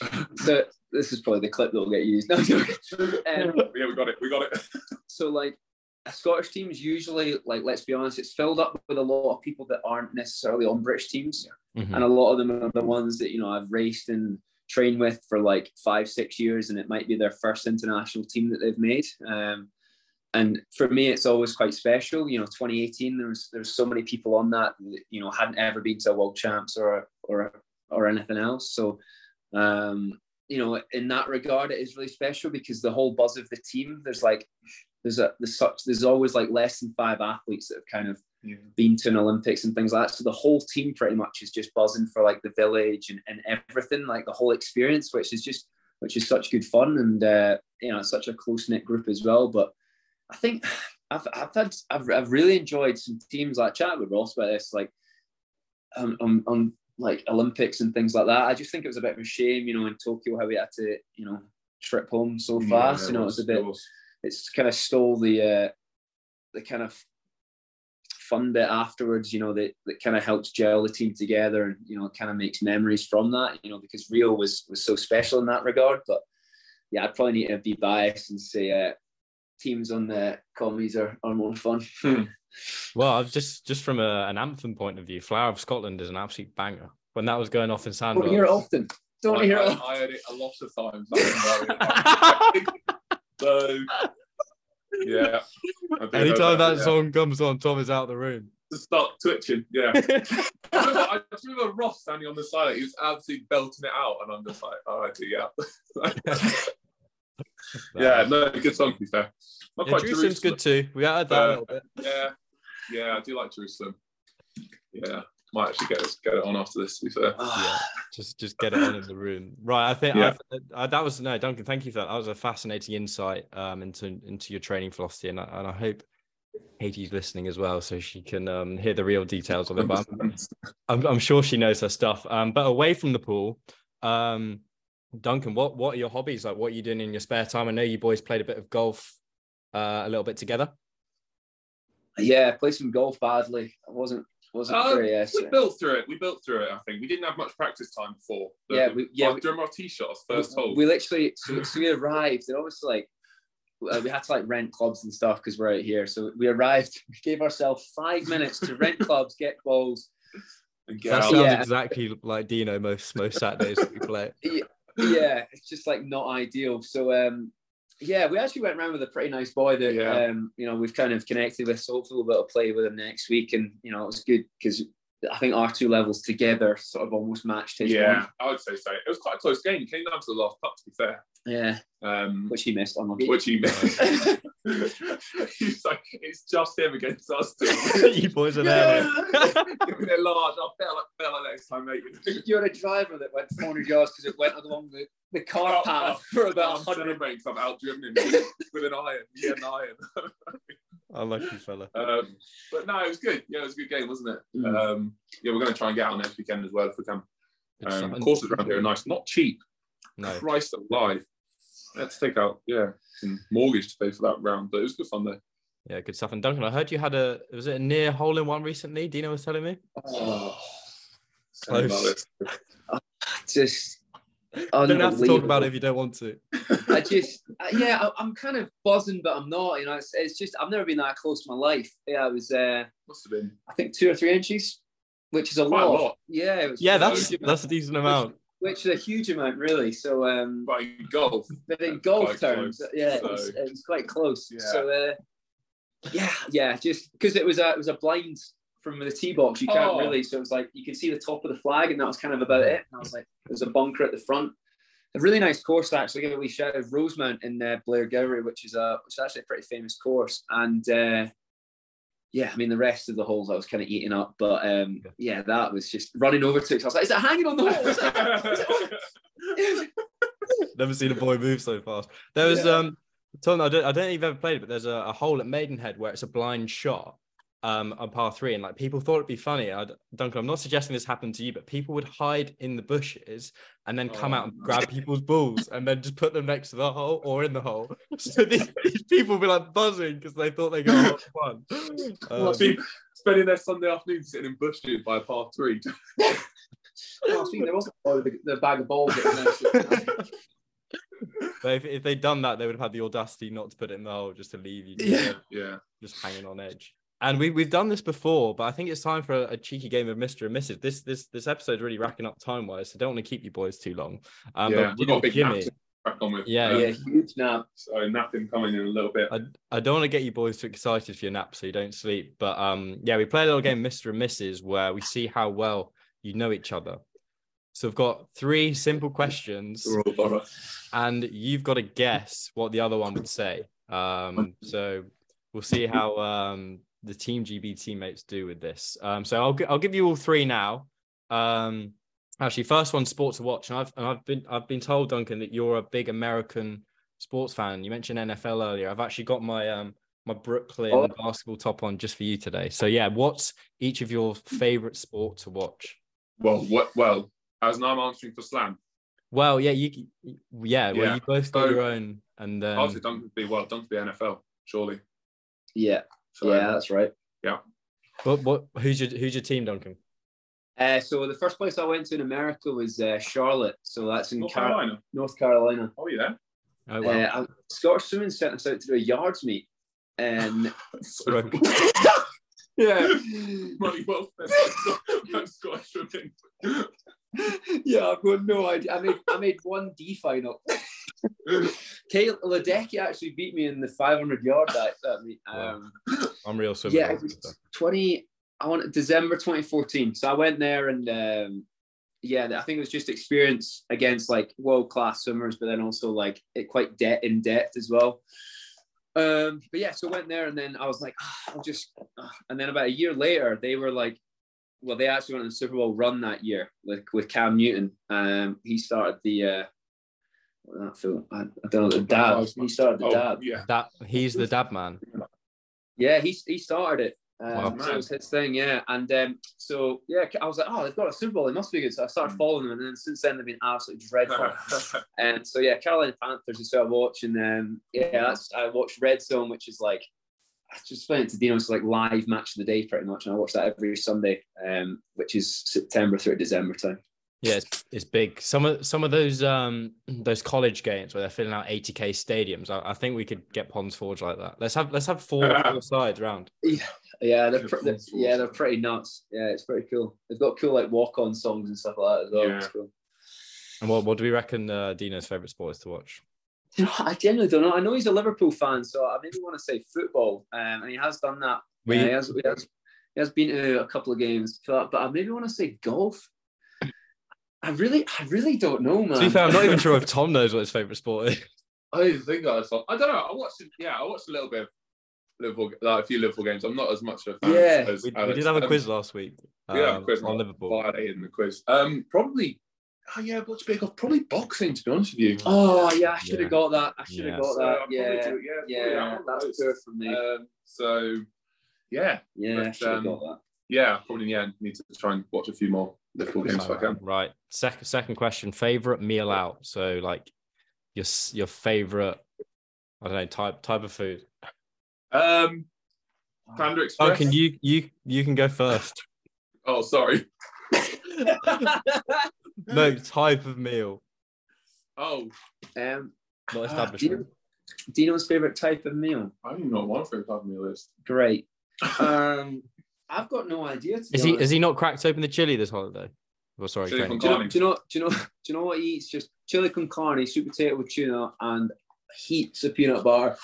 so this is probably the clip that will get used. No, um, yeah, we got it. We got it. so like a Scottish team is usually like let's be honest, it's filled up with a lot of people that aren't necessarily on British teams, mm-hmm. and a lot of them are the ones that you know I've raced and trained with for like five, six years, and it might be their first international team that they've made. Um, and for me, it's always quite special. You know, 2018, there was there's so many people on that, you know, hadn't ever been to a world champs or or or anything else. So, um, you know, in that regard, it is really special because the whole buzz of the team. There's like there's a there's such there's always like less than five athletes that have kind of yeah. been to an Olympics and things like that. So the whole team pretty much is just buzzing for like the village and, and everything, like the whole experience, which is just which is such good fun and uh, you know, such a close knit group as well. But I think I've, I've had I've, I've really enjoyed some teams like chat with Ross about this, like um, on, on like Olympics and things like that. I just think it was a bit of a shame, you know, in Tokyo how we had to, you know, trip home so fast. Yeah, you know, it was, a bit. It's kind of stole the uh, the kind of fun bit afterwards. You know, that that kind of helps gel the team together, and you know, kind of makes memories from that. You know, because Rio was was so special in that regard. But yeah, I'd probably need to be biased and say uh, teams on the commies are, are more fun. Hmm. well, I've just just from a, an anthem point of view, Flower of Scotland is an absolute banger. When that was going off in Sandwell. Don't hear it often. Don't I, hear I, it. I heard it a lot of times. so yeah. Anytime that, that song comes on, Tom is out of the room. To start twitching, yeah. I, remember, I just remember Ross standing on the side, he was absolutely belting it out, and I'm just like, all right, yeah. yeah, no, good song to be fair. Not yeah, Jerusalem's Jerusalem. good too. We added that uh, a little bit. Yeah, yeah, I do like Jerusalem. Yeah, might actually get it, get it on after this. To be fair, yeah, just just get it on in the room. Right, I think yeah. I, I, that was no, Duncan. Thank you for that. That was a fascinating insight um, into into your training philosophy, and I, and I hope Katie's listening as well, so she can um, hear the real details of it. But I'm, I'm, I'm, sure she knows her stuff. Um, but away from the pool, um, Duncan, what what are your hobbies? Like, what are you doing in your spare time? I know you boys played a bit of golf uh, a little bit together. Yeah, played some golf badly. I wasn't wasn't uh, very. we built through it. We built through it. I think we didn't have much practice time before. Yeah, we, yeah. We, during our tee shots, first we, hole. We literally so, so we arrived and obviously like uh, we had to like rent clubs and stuff because we're out here. So we arrived. We gave ourselves five minutes to rent clubs, get balls. That sounds yeah. exactly like Dino most most Saturdays we play. Yeah, yeah, it's just like not ideal. So um, yeah, we actually went around with a pretty nice boy that yeah. um, you know we've kind of connected with. So hopefully we'll be able to play with him next week, and you know it was good because I think our two levels together sort of almost matched his yeah, one. I would say so. It was quite a close game. It came down to the last puck, to be fair. Yeah, Um, which he missed. on Unlucky. which he missed. He's like, it's just him against us two. you boys are there. mate. They're large. I'll bet like Bella next time, mate. You're a driver that went 400 yards because it went along the, the car Oh, path for about 100. celebrating 'cause I've outdriven him with an iron. He had an iron. Unlucky fella. Um, but no, it was good. Yeah, it was a good game, wasn't it? Mm. Um, yeah, we're going to try and get out next weekend as well if we can. Good stuff. Um, And- courses around here are nice, not cheap. No. Christ alive. Let's take out, yeah, some mortgage to pay for that round, but it was good fun though. Yeah, good stuff. And Duncan, I heard you had a was it a near hole in one recently? Dino was telling me. Oh, Close. Just Don't have to talk about it if you don't want to. I just, uh, yeah, I, I'm kind of buzzing, but I'm not. You know, it's, it's just I've never been that close to my life. Yeah, I was, uh, Must have been. I think two or three inches, which is a Quite a lot. lot. Yeah, it was Yeah, that's that's a decent amount. Which is a huge amount, really. So, um, But in golf, but in golf terms, close. yeah, it was, So- it was quite close. Yeah. So, uh, yeah, yeah, just because it was a it was a blind from the tee box, you can't Oh. really. So it was like you could see the top of the flag, and that was kind of about it. And I was like, there's a bunker at the front. A really nice course actually give a wee shout out of Rosemount in uh, Blairgowrie, which is a which is actually a pretty famous course. And uh, yeah, I mean the rest of the holes I was kind of eating up, but um, yeah, that was just running over to it. I was like, is it hanging on the hole? Is it- is it- Never seen a boy move so fast. There was Yeah. um Tom, I don't I don't know if you've ever played it, but there's a, a hole at Maidenhead where it's a blind shot um on par three, and like people thought it'd be funny. I, Duncan, I'm not suggesting this happened to you, but people would hide in the bushes and then come Oh, out and grab people's balls and then just put them next to the hole or in the hole. So these, these people would be like buzzing because they thought they got one. Um, Be- spending their Sunday afternoon sitting in bushes by a par three. Oh, there was oh, the, the bag of balls. But if, if they'd done that, they would have had the audacity not to put it in the hole just to leave you. Yeah. yeah. just hanging on edge. And we we've done this before, but I think it's time for a, a cheeky game of Mr. and Mrs. This this this episode's really racking up time wise, so don't want to keep you boys too long. Um, yeah. but We've got a big Jimmy nap to crack on with. Yeah, Um, yeah, huge nap. So napping coming in a little bit. I, I don't want to get you boys too excited for your nap so you don't sleep, but um yeah, we play a little game Mr. and Mrs. where we see how well you know each other. So we've got three simple questions, We're all borough. and you've got to guess what the other one would say. Um, so we'll see how um, the Team GB teammates do with this. Um, so I'll I'll give you all three now. Um, actually, first one, sport to watch, and I've and I've been I've been told Duncan that you're a big American sports fan. You mentioned NFL earlier. I've actually got my um my Brooklyn Oh. basketball top on just for you today. So yeah, what's each of your favorite sport to watch? Well, what, well, as now I'm answering for Slam, Well, yeah, you, you- yeah, well, Yeah. you both got So- your own, and then I'll Duncan would be well, Duncan would be NFL, surely. Yeah, So, yeah, that's right. Yeah. What, what, who's your, who's your team, Duncan? Uh, so the first place I went to in America was uh, Charlotte. So that's in North Car- Carolina. North Carolina. Oh, yeah. Oh, well. Uh, Scottish Swimming sent us out to do a yards meet. And yeah, Money well spent. That's Scottish swimming. yeah, I've got no idea. I made I made one D final. Katie Ledecky actually beat me in the 500 yard that, that meet. Um, I'm real swimmer. yeah, it was 20. I want December 2014. So I went there and um, yeah, I think it was just experience against like world class swimmers, but then also like it quite de- in depth as well. Um, but yeah, so I went there and then I was like, "Ah, I'll just, ah." and then about a year later, they were like, well, they actually went on the Super Bowl run that year with with Cam Newton. Um, he started the. Uh, what was? I, I don't know the dad. He started the Oh, dad. yeah. That he's the dab man. Yeah, he he started it. Um, Wow. it was his thing, yeah. And um, so yeah, I was like, oh, they've got a Super Bowl, it must be good. So I started following them, and then since then they've been absolutely dreadful. and so yeah, Carolina Panthers is what I watch, and um, yeah, that's I watched Red Zone, which is like I just it to Dino. It's like live match of the day, pretty much, and I watch that every Sunday, um, which is September through December time. Yeah, it's, it's big. Some of some of those um those college games where they're filling out 80k stadiums. I, I think we could get Ponds Forge like that. Let's have let's have four, four sides round. Yeah, they're, Yeah, pr- they're- yeah, they're pretty nuts. Yeah, it's pretty cool. They've got cool like walk-on songs and stuff like that as well. Yeah. It's cool. And what what do we reckon uh, Dino's favorite sport is to watch? I genuinely don't know. I know he's a Liverpool fan, so I maybe want to say football, um, and he has done that. We Yeah, he has, he has, He has been to a couple of games, but, but I maybe want to say golf. I really, I really don't know, man. To be fair, I'm not even sure if Tom knows what his favourite sport is. I didn't think I saw. I don't know. I watched. Yeah, I watched a little bit of Liverpool, like a few Liverpool games. I'm not as much of a fan Yeah. as We, we did have a Um, quiz last week. We did have a um, quiz on Liverpool. Violating the quiz. Um, probably. Oh yeah, what's big off? Probably boxing. To be honest with you. Oh yeah, I should have Yeah. got that. I should have Yeah. got So that. I'll Yeah, do it, yeah, yeah, that one that's of good for me. Um, so yeah, yeah, I but, should have um, got that. yeah, probably in the end need to try and watch a few more Liverpool games if I can. Right. Second second question. Favorite meal out. So like your your favorite. I don't know type type of food. Um, Panda Express. Oh, can you you you can go first. Oh, sorry. no type of meal, Oh, um, Oh, not ah, do you know- Dino's favorite type of meal. I don't even know what my favorite type of meal is. Great. Um, I've got no idea. To Is he honest. is he not cracked open the chili this holiday? Oh, sorry. Chili Kane. con Do you, know, do you know? Do you know? Do you know what he eats? Just chili con carne, sweet potato with tuna, and heaps of peanut butter.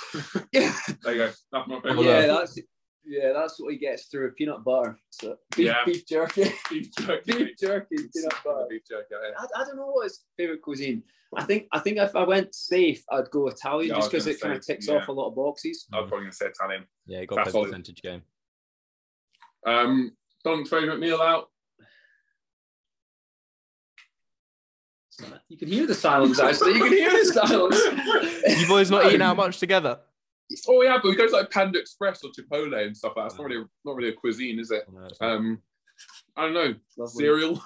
yeah, There you go. That's my yeah, on. that's yeah, that's what he gets through a peanut butter. So beef, Yeah. beef jerky, Beef jerky. beef jerky, peanut butter. Beef jerky. yeah. I, I don't know what his favorite cuisine. I think I think if I went safe, I'd go Italian Yeah, just because it kind of ticks yeah. off a lot of boxes. I was probably going to say Italian. Yeah, he got That's the all. percentage game. Um, Don's favourite meal out. You can hear the silence. Actually, you can hear the silence. You boys not eating out much together? Oh yeah, but we go to like Panda Express or Chipotle and stuff like that. It's not really, not really a cuisine, is it? No. Um, I don't know. Lovely. Cereal,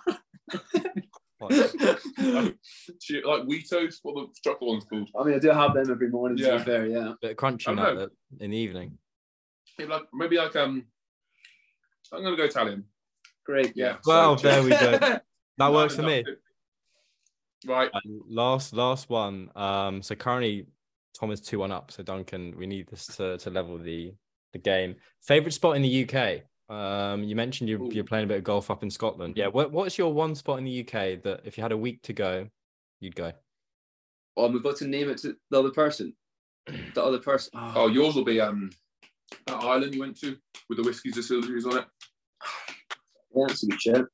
Fine. Che- like Weetos. What the chocolate one's called? I mean, I do have them every morning. To Yeah. be fair, yeah. bit of crunchy I now know. that- in the evening. Maybe like maybe like um. I'm gonna go Italian. Great. Yeah. Well, so- there we go. That works for me. Right. And last last one. Um, so currently Tom is two one up. So Duncan, we need this to, to level the the game. Favorite spot in the UK? Um, you mentioned you're, Ooh. you're playing a bit of golf up in Scotland. Yeah. What, what's your one spot in the UK that if you had a week to go, you'd go? Oh, I'm about to name it to the other person. The other person. Oh, yours will be um that island you went to with the whiskey distilleries on it. yeah, that's a good shout.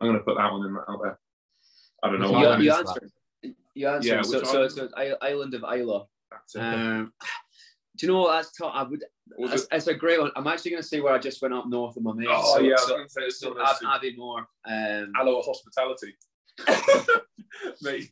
I'm gonna put that one in out there. I don't know You why. You, got- that answered. You answered. Yeah, so, so, island? so it's I- island of Islay. That's. Um, do you know what that's taught? I would. Was It's, it- it's a great one. I'm actually going to say where I just went up north of my mates. Oh so, yeah, I was so, gonna say it's so still Ab- Aviemore. Um, Alloa Hospitality. Mate,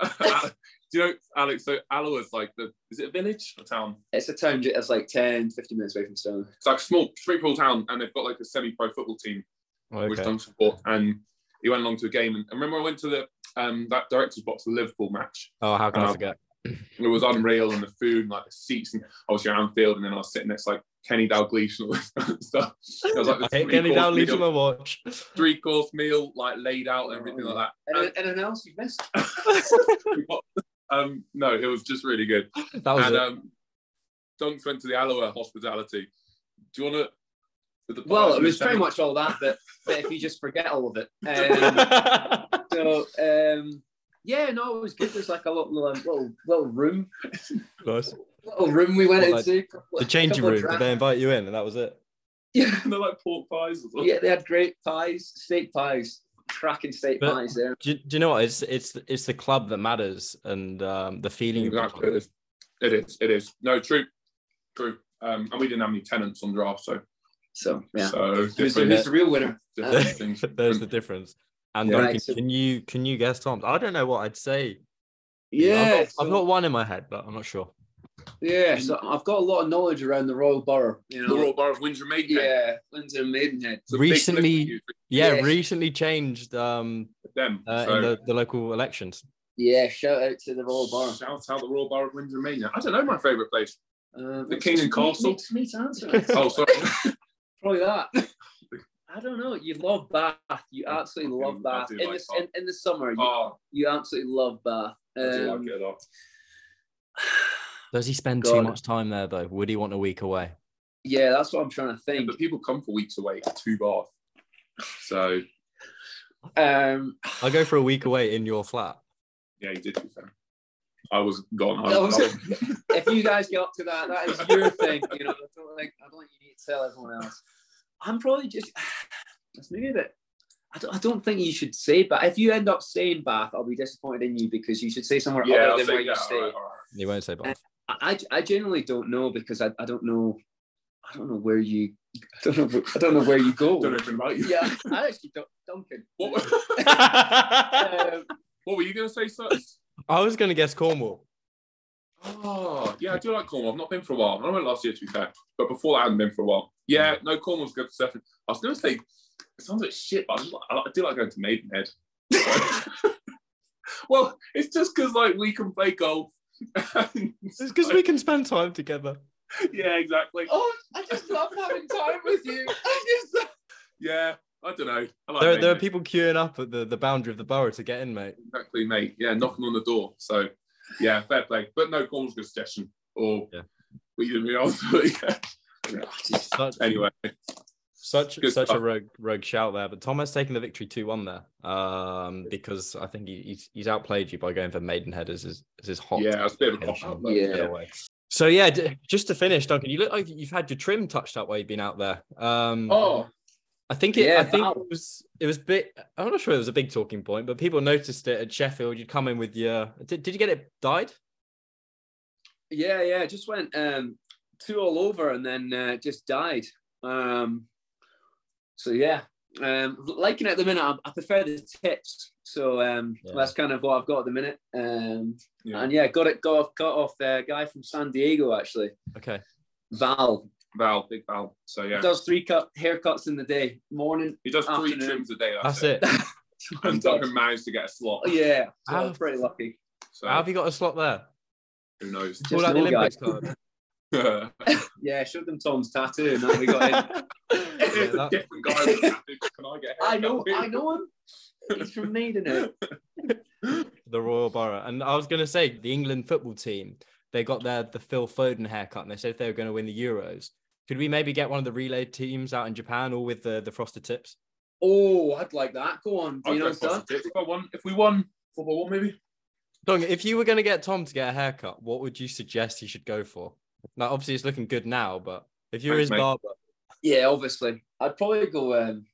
do you know, Alex? So Alloa is like the is it a village or town? it's a town. ju- It's like 10, 15 minutes away from Stone. It's like a small Springpool town, and they've got like a semi-pro football team which Okay. Dunk support. And he went along to a game, and I remember I went to the um that director's box, the Liverpool match. Oh, how can I Um, forget? It was unreal, and the food, and like the seats, and obviously around field, and then I was sitting next to like Kenny Dalglish and all this kind of stuff. It was like I the hate Kenny three-course Dalglish on my watch. three course meal, like laid out and everything like that. Anything, anything else you've missed? um, no, it was just really good. That was and it. um, Dunks went to the Alloa hospitality. Do you want to? Well, it was pretty much all that, but, but if you just forget all of it. Um, so, um, yeah, no, it was good. There's like a little, um, little, little room, nice. little room we went What, like, into. The changing room. Did they invite you in, and that was it? Yeah, They're like pork pies. Or something. yeah, they had great pies, steak pies, cracking steak But- pies there. Do you, do you know what? It's it's it's the club that matters, and um, the feeling. of the Exactly. It club. is. It is. It is. No, true. True. Um, and we didn't have any Tennent's on draft, so So, yeah. so Who's the, different, who's the real winner? different things. There's the difference. And Yeah. Duncan, Right, so- can you can you guess Tom? I don't know what I'd say. Yeah, I've got, so- I've got one in my head, but I'm not sure. Yeah. So I've got a lot of knowledge around the Royal Borough. You the Royal Borough of Windsor Maidenhead. yeah, Lindsay and Maidenhead. It's a big Recently- list for you, Yeah, Yes. recently changed um them. uh, so in the, the local elections. Yeah, shout out to the Royal Borough. shout out the Royal Borough of Windsor Maidenhead. I don't know my favourite place. Uh, The King and Castle? Makes me to answer. Oh, sorry. Probably that. I don't know. You love Bath. You absolutely love Bath. In, like the, in, in the summer, you, oh, you absolutely love Bath. I do Um, like it a lot. Does he spend too much time there though? Would he want a week away? yeah, that's what I'm trying to think. But people come for weeks away to Bath. So Um, I go for a week away in your flat. yeah, you did to be fair. I was gone. I was, was- if you guys get up to that, that is your thing. You know, I don't think I don't think you need to tell everyone else. I'm probably just. That's maybe a bit. I don't, I don't think you should say, but if you end up saying Bath, I'll be disappointed in you because you should say somewhere Yeah, other I'll than say where you that. stay. All right, all right. You won't say Bath. I, I genuinely don't know because I, I don't know I don't know where you I don't know I don't know where you go. Don't know anything about you. yeah, I actually don't Duncan. What, Um, what were you going to say, Sus? I was going to guess Cornwall. Oh, yeah, I do like Cornwall. I've not been for a while. I went last year, to be fair. But before that, I hadn't been for a while. Yeah, no, Cornwall's good for surfing. I was going to say, it sounds like shit, but I, just, I, like- I do like going to Maidenhead. well, it's just because, like, we can play golf. It's because we can spend time together. yeah, exactly. oh, I just love having time with you. Just Yeah, I don't know. I like There, there are people queuing up at the, the boundary of the borough to get in, mate. Exactly, mate. Yeah, knocking on the door. So, yeah, fair play. But no, Cornwall's a good suggestion. Or Yeah. we didn't realise. but yeah. Anyway, such, Good such a stuff. rogue, rogue shout there. But Tom has taken the victory 2 1 there um, because I think he, he's, he's outplayed you by going for Maidenhead as his, as his hot. yeah, it's a bit of a cop location. Yeah. getaway. So, yeah, d- just to finish, Duncan, you look like you've had your trim touched up while you've been out there. Um, Oh, I think it. Yeah, I think Val. it was. It was big. I'm not sure it was a big talking point, but people noticed it at Sheffield. You'd come in with your. Did, did you get it dyed? Yeah, yeah, just went um two all over and then uh, just died. Um so yeah. Um liking it at the minute, I, I prefer the tips. So um Yeah. that's kind of what I've got at the minute. Um yeah. and yeah, got it got off got off a guy from San Diego actually. Okay. Val. Val, big Val. So yeah, He does three cut haircuts in the day. Morning. he does three afternoon. trims a day. That's That's, it. And Duncan managed to get a slot. yeah. So. I'm pretty lucky. So How have you got a slot there? who knows? Just Pull out the Olympics guys. card. Yeah, showed them Tom's tattoo and then we got in. It's a that- different guy. with a tattoo. Can I get? a I haircut? know, I know him. He's from Maidenhead. The Royal Borough. And I was going to say the England football team. They got their the Phil Foden haircut, and they said they were going to win the Euros. Could we maybe get one of the relay teams out in Japan, all with the the frosted tips? Oh, I'd like that. Go on. Do I'd you know for tips. If I won, if we won football, one maybe. Dong, if you were going to get Tom to get a haircut, what would you suggest he should go for? Now, obviously, it's looking good now, but if you're Thanks, his mate. barber, Yeah, obviously. I'd probably go. Um,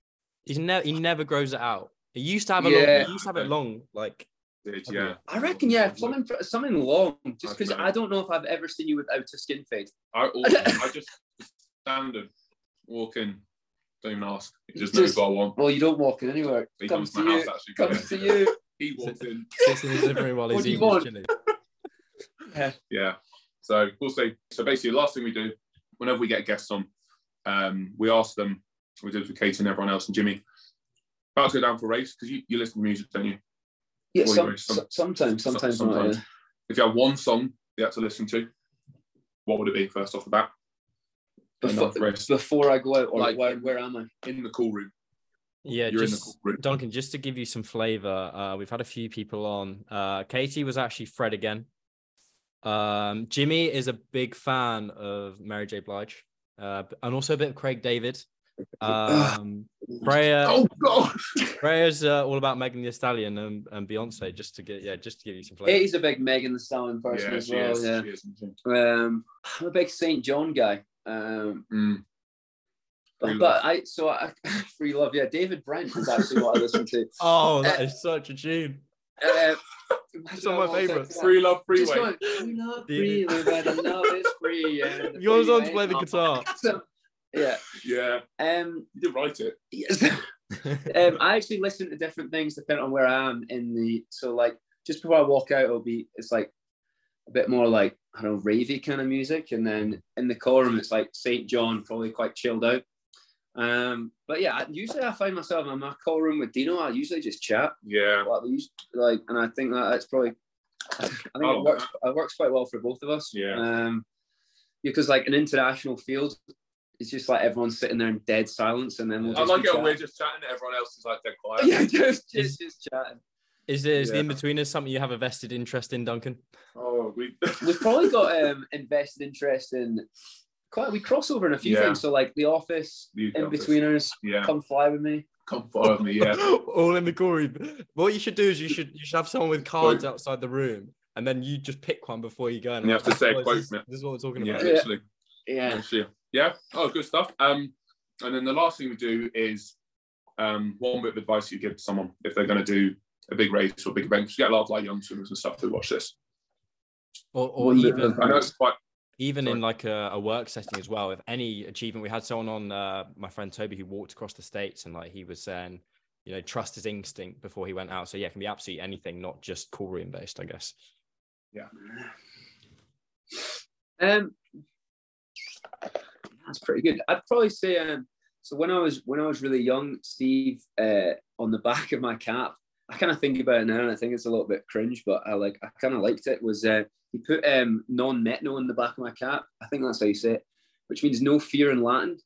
he's never he never grows it out. He used to have a Yeah. long, he used to have it long, like Did, Okay. yeah. I reckon, yeah, something something long. Just because Okay. I don't know if I've ever seen you without a skin fade. I, I just standard walk in, don't even ask. He just knows Just- what I want. Well, you don't walk in anywhere. He comes comes to to my you. house actually. Comes to you. He walks in. sits in his living room while What he's do you eating his want? chili. Yeah. Yeah. So we'll see. So basically, the last thing we do, whenever we get guests on, um, we ask them. We did it with Kate and everyone else and Jimmy. About to go down for a race because you, you listen to music, don't you? Yeah, some, you're- some- so- sometimes, sometimes, not, sometimes. yeah. If you had one song you had to listen to, what would it be first off the bat? Before, for before I go out, or Like- where, where am I? in the cool room. Yeah, You're in the just. Duncan, just to give you some flavor, uh, we've had a few people on. Uh, Katie was actually Fred again. Um, Jimmy is a big fan of Mary J. Blige, uh, and also a bit of Craig David. Um, Freya, Oh God! Freya's uh, all about Megan Thee Stallion and, and Beyonce. Just to get, yeah, just to give you some flavor. Katie's a big Megan Thee Stallion person yeah, as well. is. Yeah. Is. Um, I'm a big St. John guy. Um, Mm. Free but, love. but I so I, free love. Yeah, David Brent is actually what I listen to. Oh, that is such a tune. Uh, It's on my favourites. Free love, Just freeway. going, free love, David- freely, where the love is free. And the He goes on to play the guitar. awesome. Yeah. Yeah, Um. you did write it. yes. um. I actually listen to different things depending on where I am in the. So like, just before I walk out, it'll be it's like a bit more like I don't know ravey kind of music, and then in the chorus it's like Saint John, probably quite chilled out. Um. But yeah, usually I find myself in my call room with Dino. I usually just chat. Yeah, Like, we like, and I think that that's probably. I think Oh, it works. It works quite well for both of us. Yeah. Um, because like an international field, it's just like everyone's sitting there in dead silence, and then we'll I like it. Chatting. We're just chatting everyone else is like dead quiet. yeah, just Is- just just chatting. Is there is the Yeah. Inbetweeners something you have a vested interest in, Duncan? Oh, we. We've probably got um invested interest in quite. We cross over in a few Yeah. things. So like The Office, You In got this. Betweeners, Yeah, Come Fly with Me. come fly with me. Yeah, all in the gory. What you should do is you should you should have someone with cards outside the room, and then you just pick one before you go. And And you have to say a "Oh, quote This, from is- this is what we're talking yeah, about. Yeah. literally. Yeah. Literally. Yeah. Oh, good stuff. Um, and then the last thing we do is um, one bit of advice you give to someone if they're going to do a big race or a big event. Because you get a lot of like young swimmers and stuff who watch this. Or, or even, I know it's quite even Sorry. in like a, a work setting as well if any achievement we had someone on uh, my friend toby who walked across the states and like he was saying you know trust his instinct before he went out so yeah it can be absolutely anything not just call room based i guess yeah Um, that's pretty good. I'd probably say um. So when I was when I was really young, Steve, uh, on the back of my cap, I kind of think about it now, and I think it's a little bit cringe, but I like I kind of liked it. Was uh, he put um non-metno in the back of my cap? I think that's how you say it, which means no fear in Latin,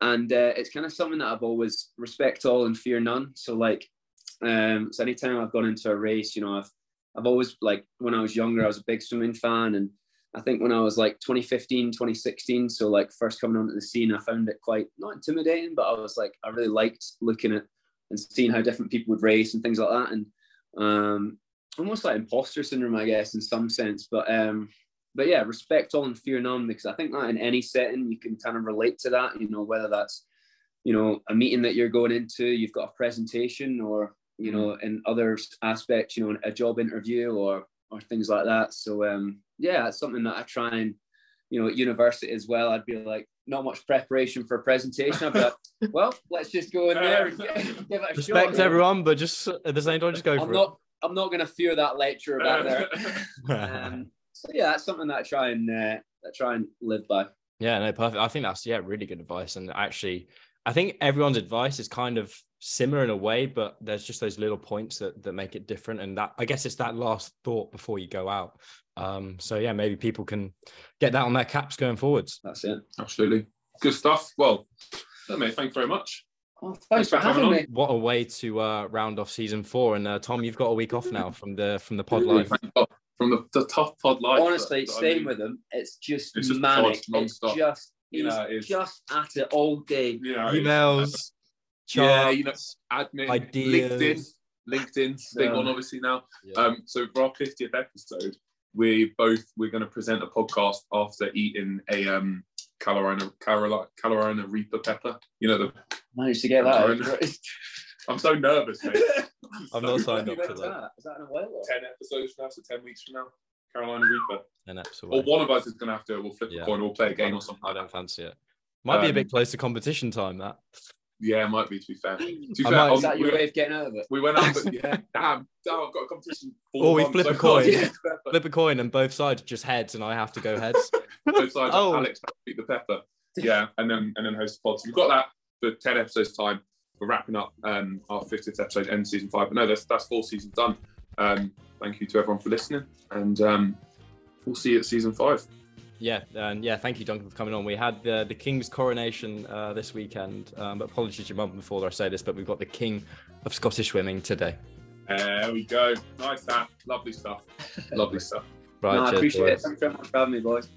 and uh, it's kind of something that I've always respect all and fear none. So like, um, so anytime I've gone into a race, you know, I've I've always like when I was younger, I was a big swimming fan, and I think when I was like 2015, 2016, so like first coming onto the scene, I found it quite not intimidating, but I was like, I really liked looking at and seeing how different people would race and things like that. And um, almost like imposter syndrome, I guess, in some sense. But um, but yeah, respect all and fear none, because I think that in any setting you can kind of relate to that, you know, whether that's, you know, a meeting that you're going into, you've got a presentation or, you know, in other aspects, you know, a job interview or or things like that. So um, yeah, it's something that I try and, you know, at university as well, I'd be like, not much preparation for a presentation. I'd be like, well, let's just go in there and give it a respect shot. everyone but just at the same time just go I'm for not, I'm not going to fear that lecture back there. Um, so yeah, that's something that I try and uh, that I try and live by. Yeah, no, perfect. I think that's yeah, really good advice. And actually, I think everyone's advice is kind of similar in a way, but there's just those little points that that make it different. And that I guess it's that last thought before you go out. Um, so yeah, maybe people can get that on their caps going forwards. That's it. absolutely good stuff. Well, no, mate, thank you very much. Oh, thanks, Thanks for for having having on. me. What a way to uh, round off season four. And uh, Tom, you've got a week off now from the from the pod life. From the, the tough pod life. Honestly, that- that I staying with them, it's just It's just manic. pods It's just You know, it is. just at it all day. You know, it's- Emails, Yeah, you know, charts, admin, ideas. LinkedIn, LinkedIn's big one obviously now. Yeah. Um, so for our 50th episode, we both we're going to present a podcast after eating a um Carolina Carolina Carolina Reaper pepper. You know the. Managed to get that. I'm so nervous, mate. I'm So not signed up was for that. Is that in a while? Ten episodes from now, so ten weeks from now, Carolina Reaper. An episode. Or one of us is going to have to. We'll flip Yeah. a coin. We'll play a game or something. I don't fancy it. Might be a Um, bit close to competition time. That Yeah, it might be. To be fair. To be I fair, might- Is that your way of getting out of it? we went out, but yeah, damn, damn, I've got a competition. four Or we months flip a coin. Yeah, flip a coin and both sides just heads, and I have to go heads. both sides. Oh. Alex beat the pepper. Yeah, and then and then host the pod. So we've got that for ten episodes time. We're wrapping up um, our 50th episode, end season five. But no, that's that's four seasons done. Um, thank you to everyone for listening, and um, we'll see you at season five. Yeah, and yeah, thank you, Duncan, for coming on. We had the the King's coronation uh, this weekend, um, but apologies to your mum before I say this, but we've got the King of Scottish swimming today. There we go. Nice that. Lovely stuff. Lovely stuff. Right, no, I cheers, appreciate it. boys. Thanks very much for having me, boys.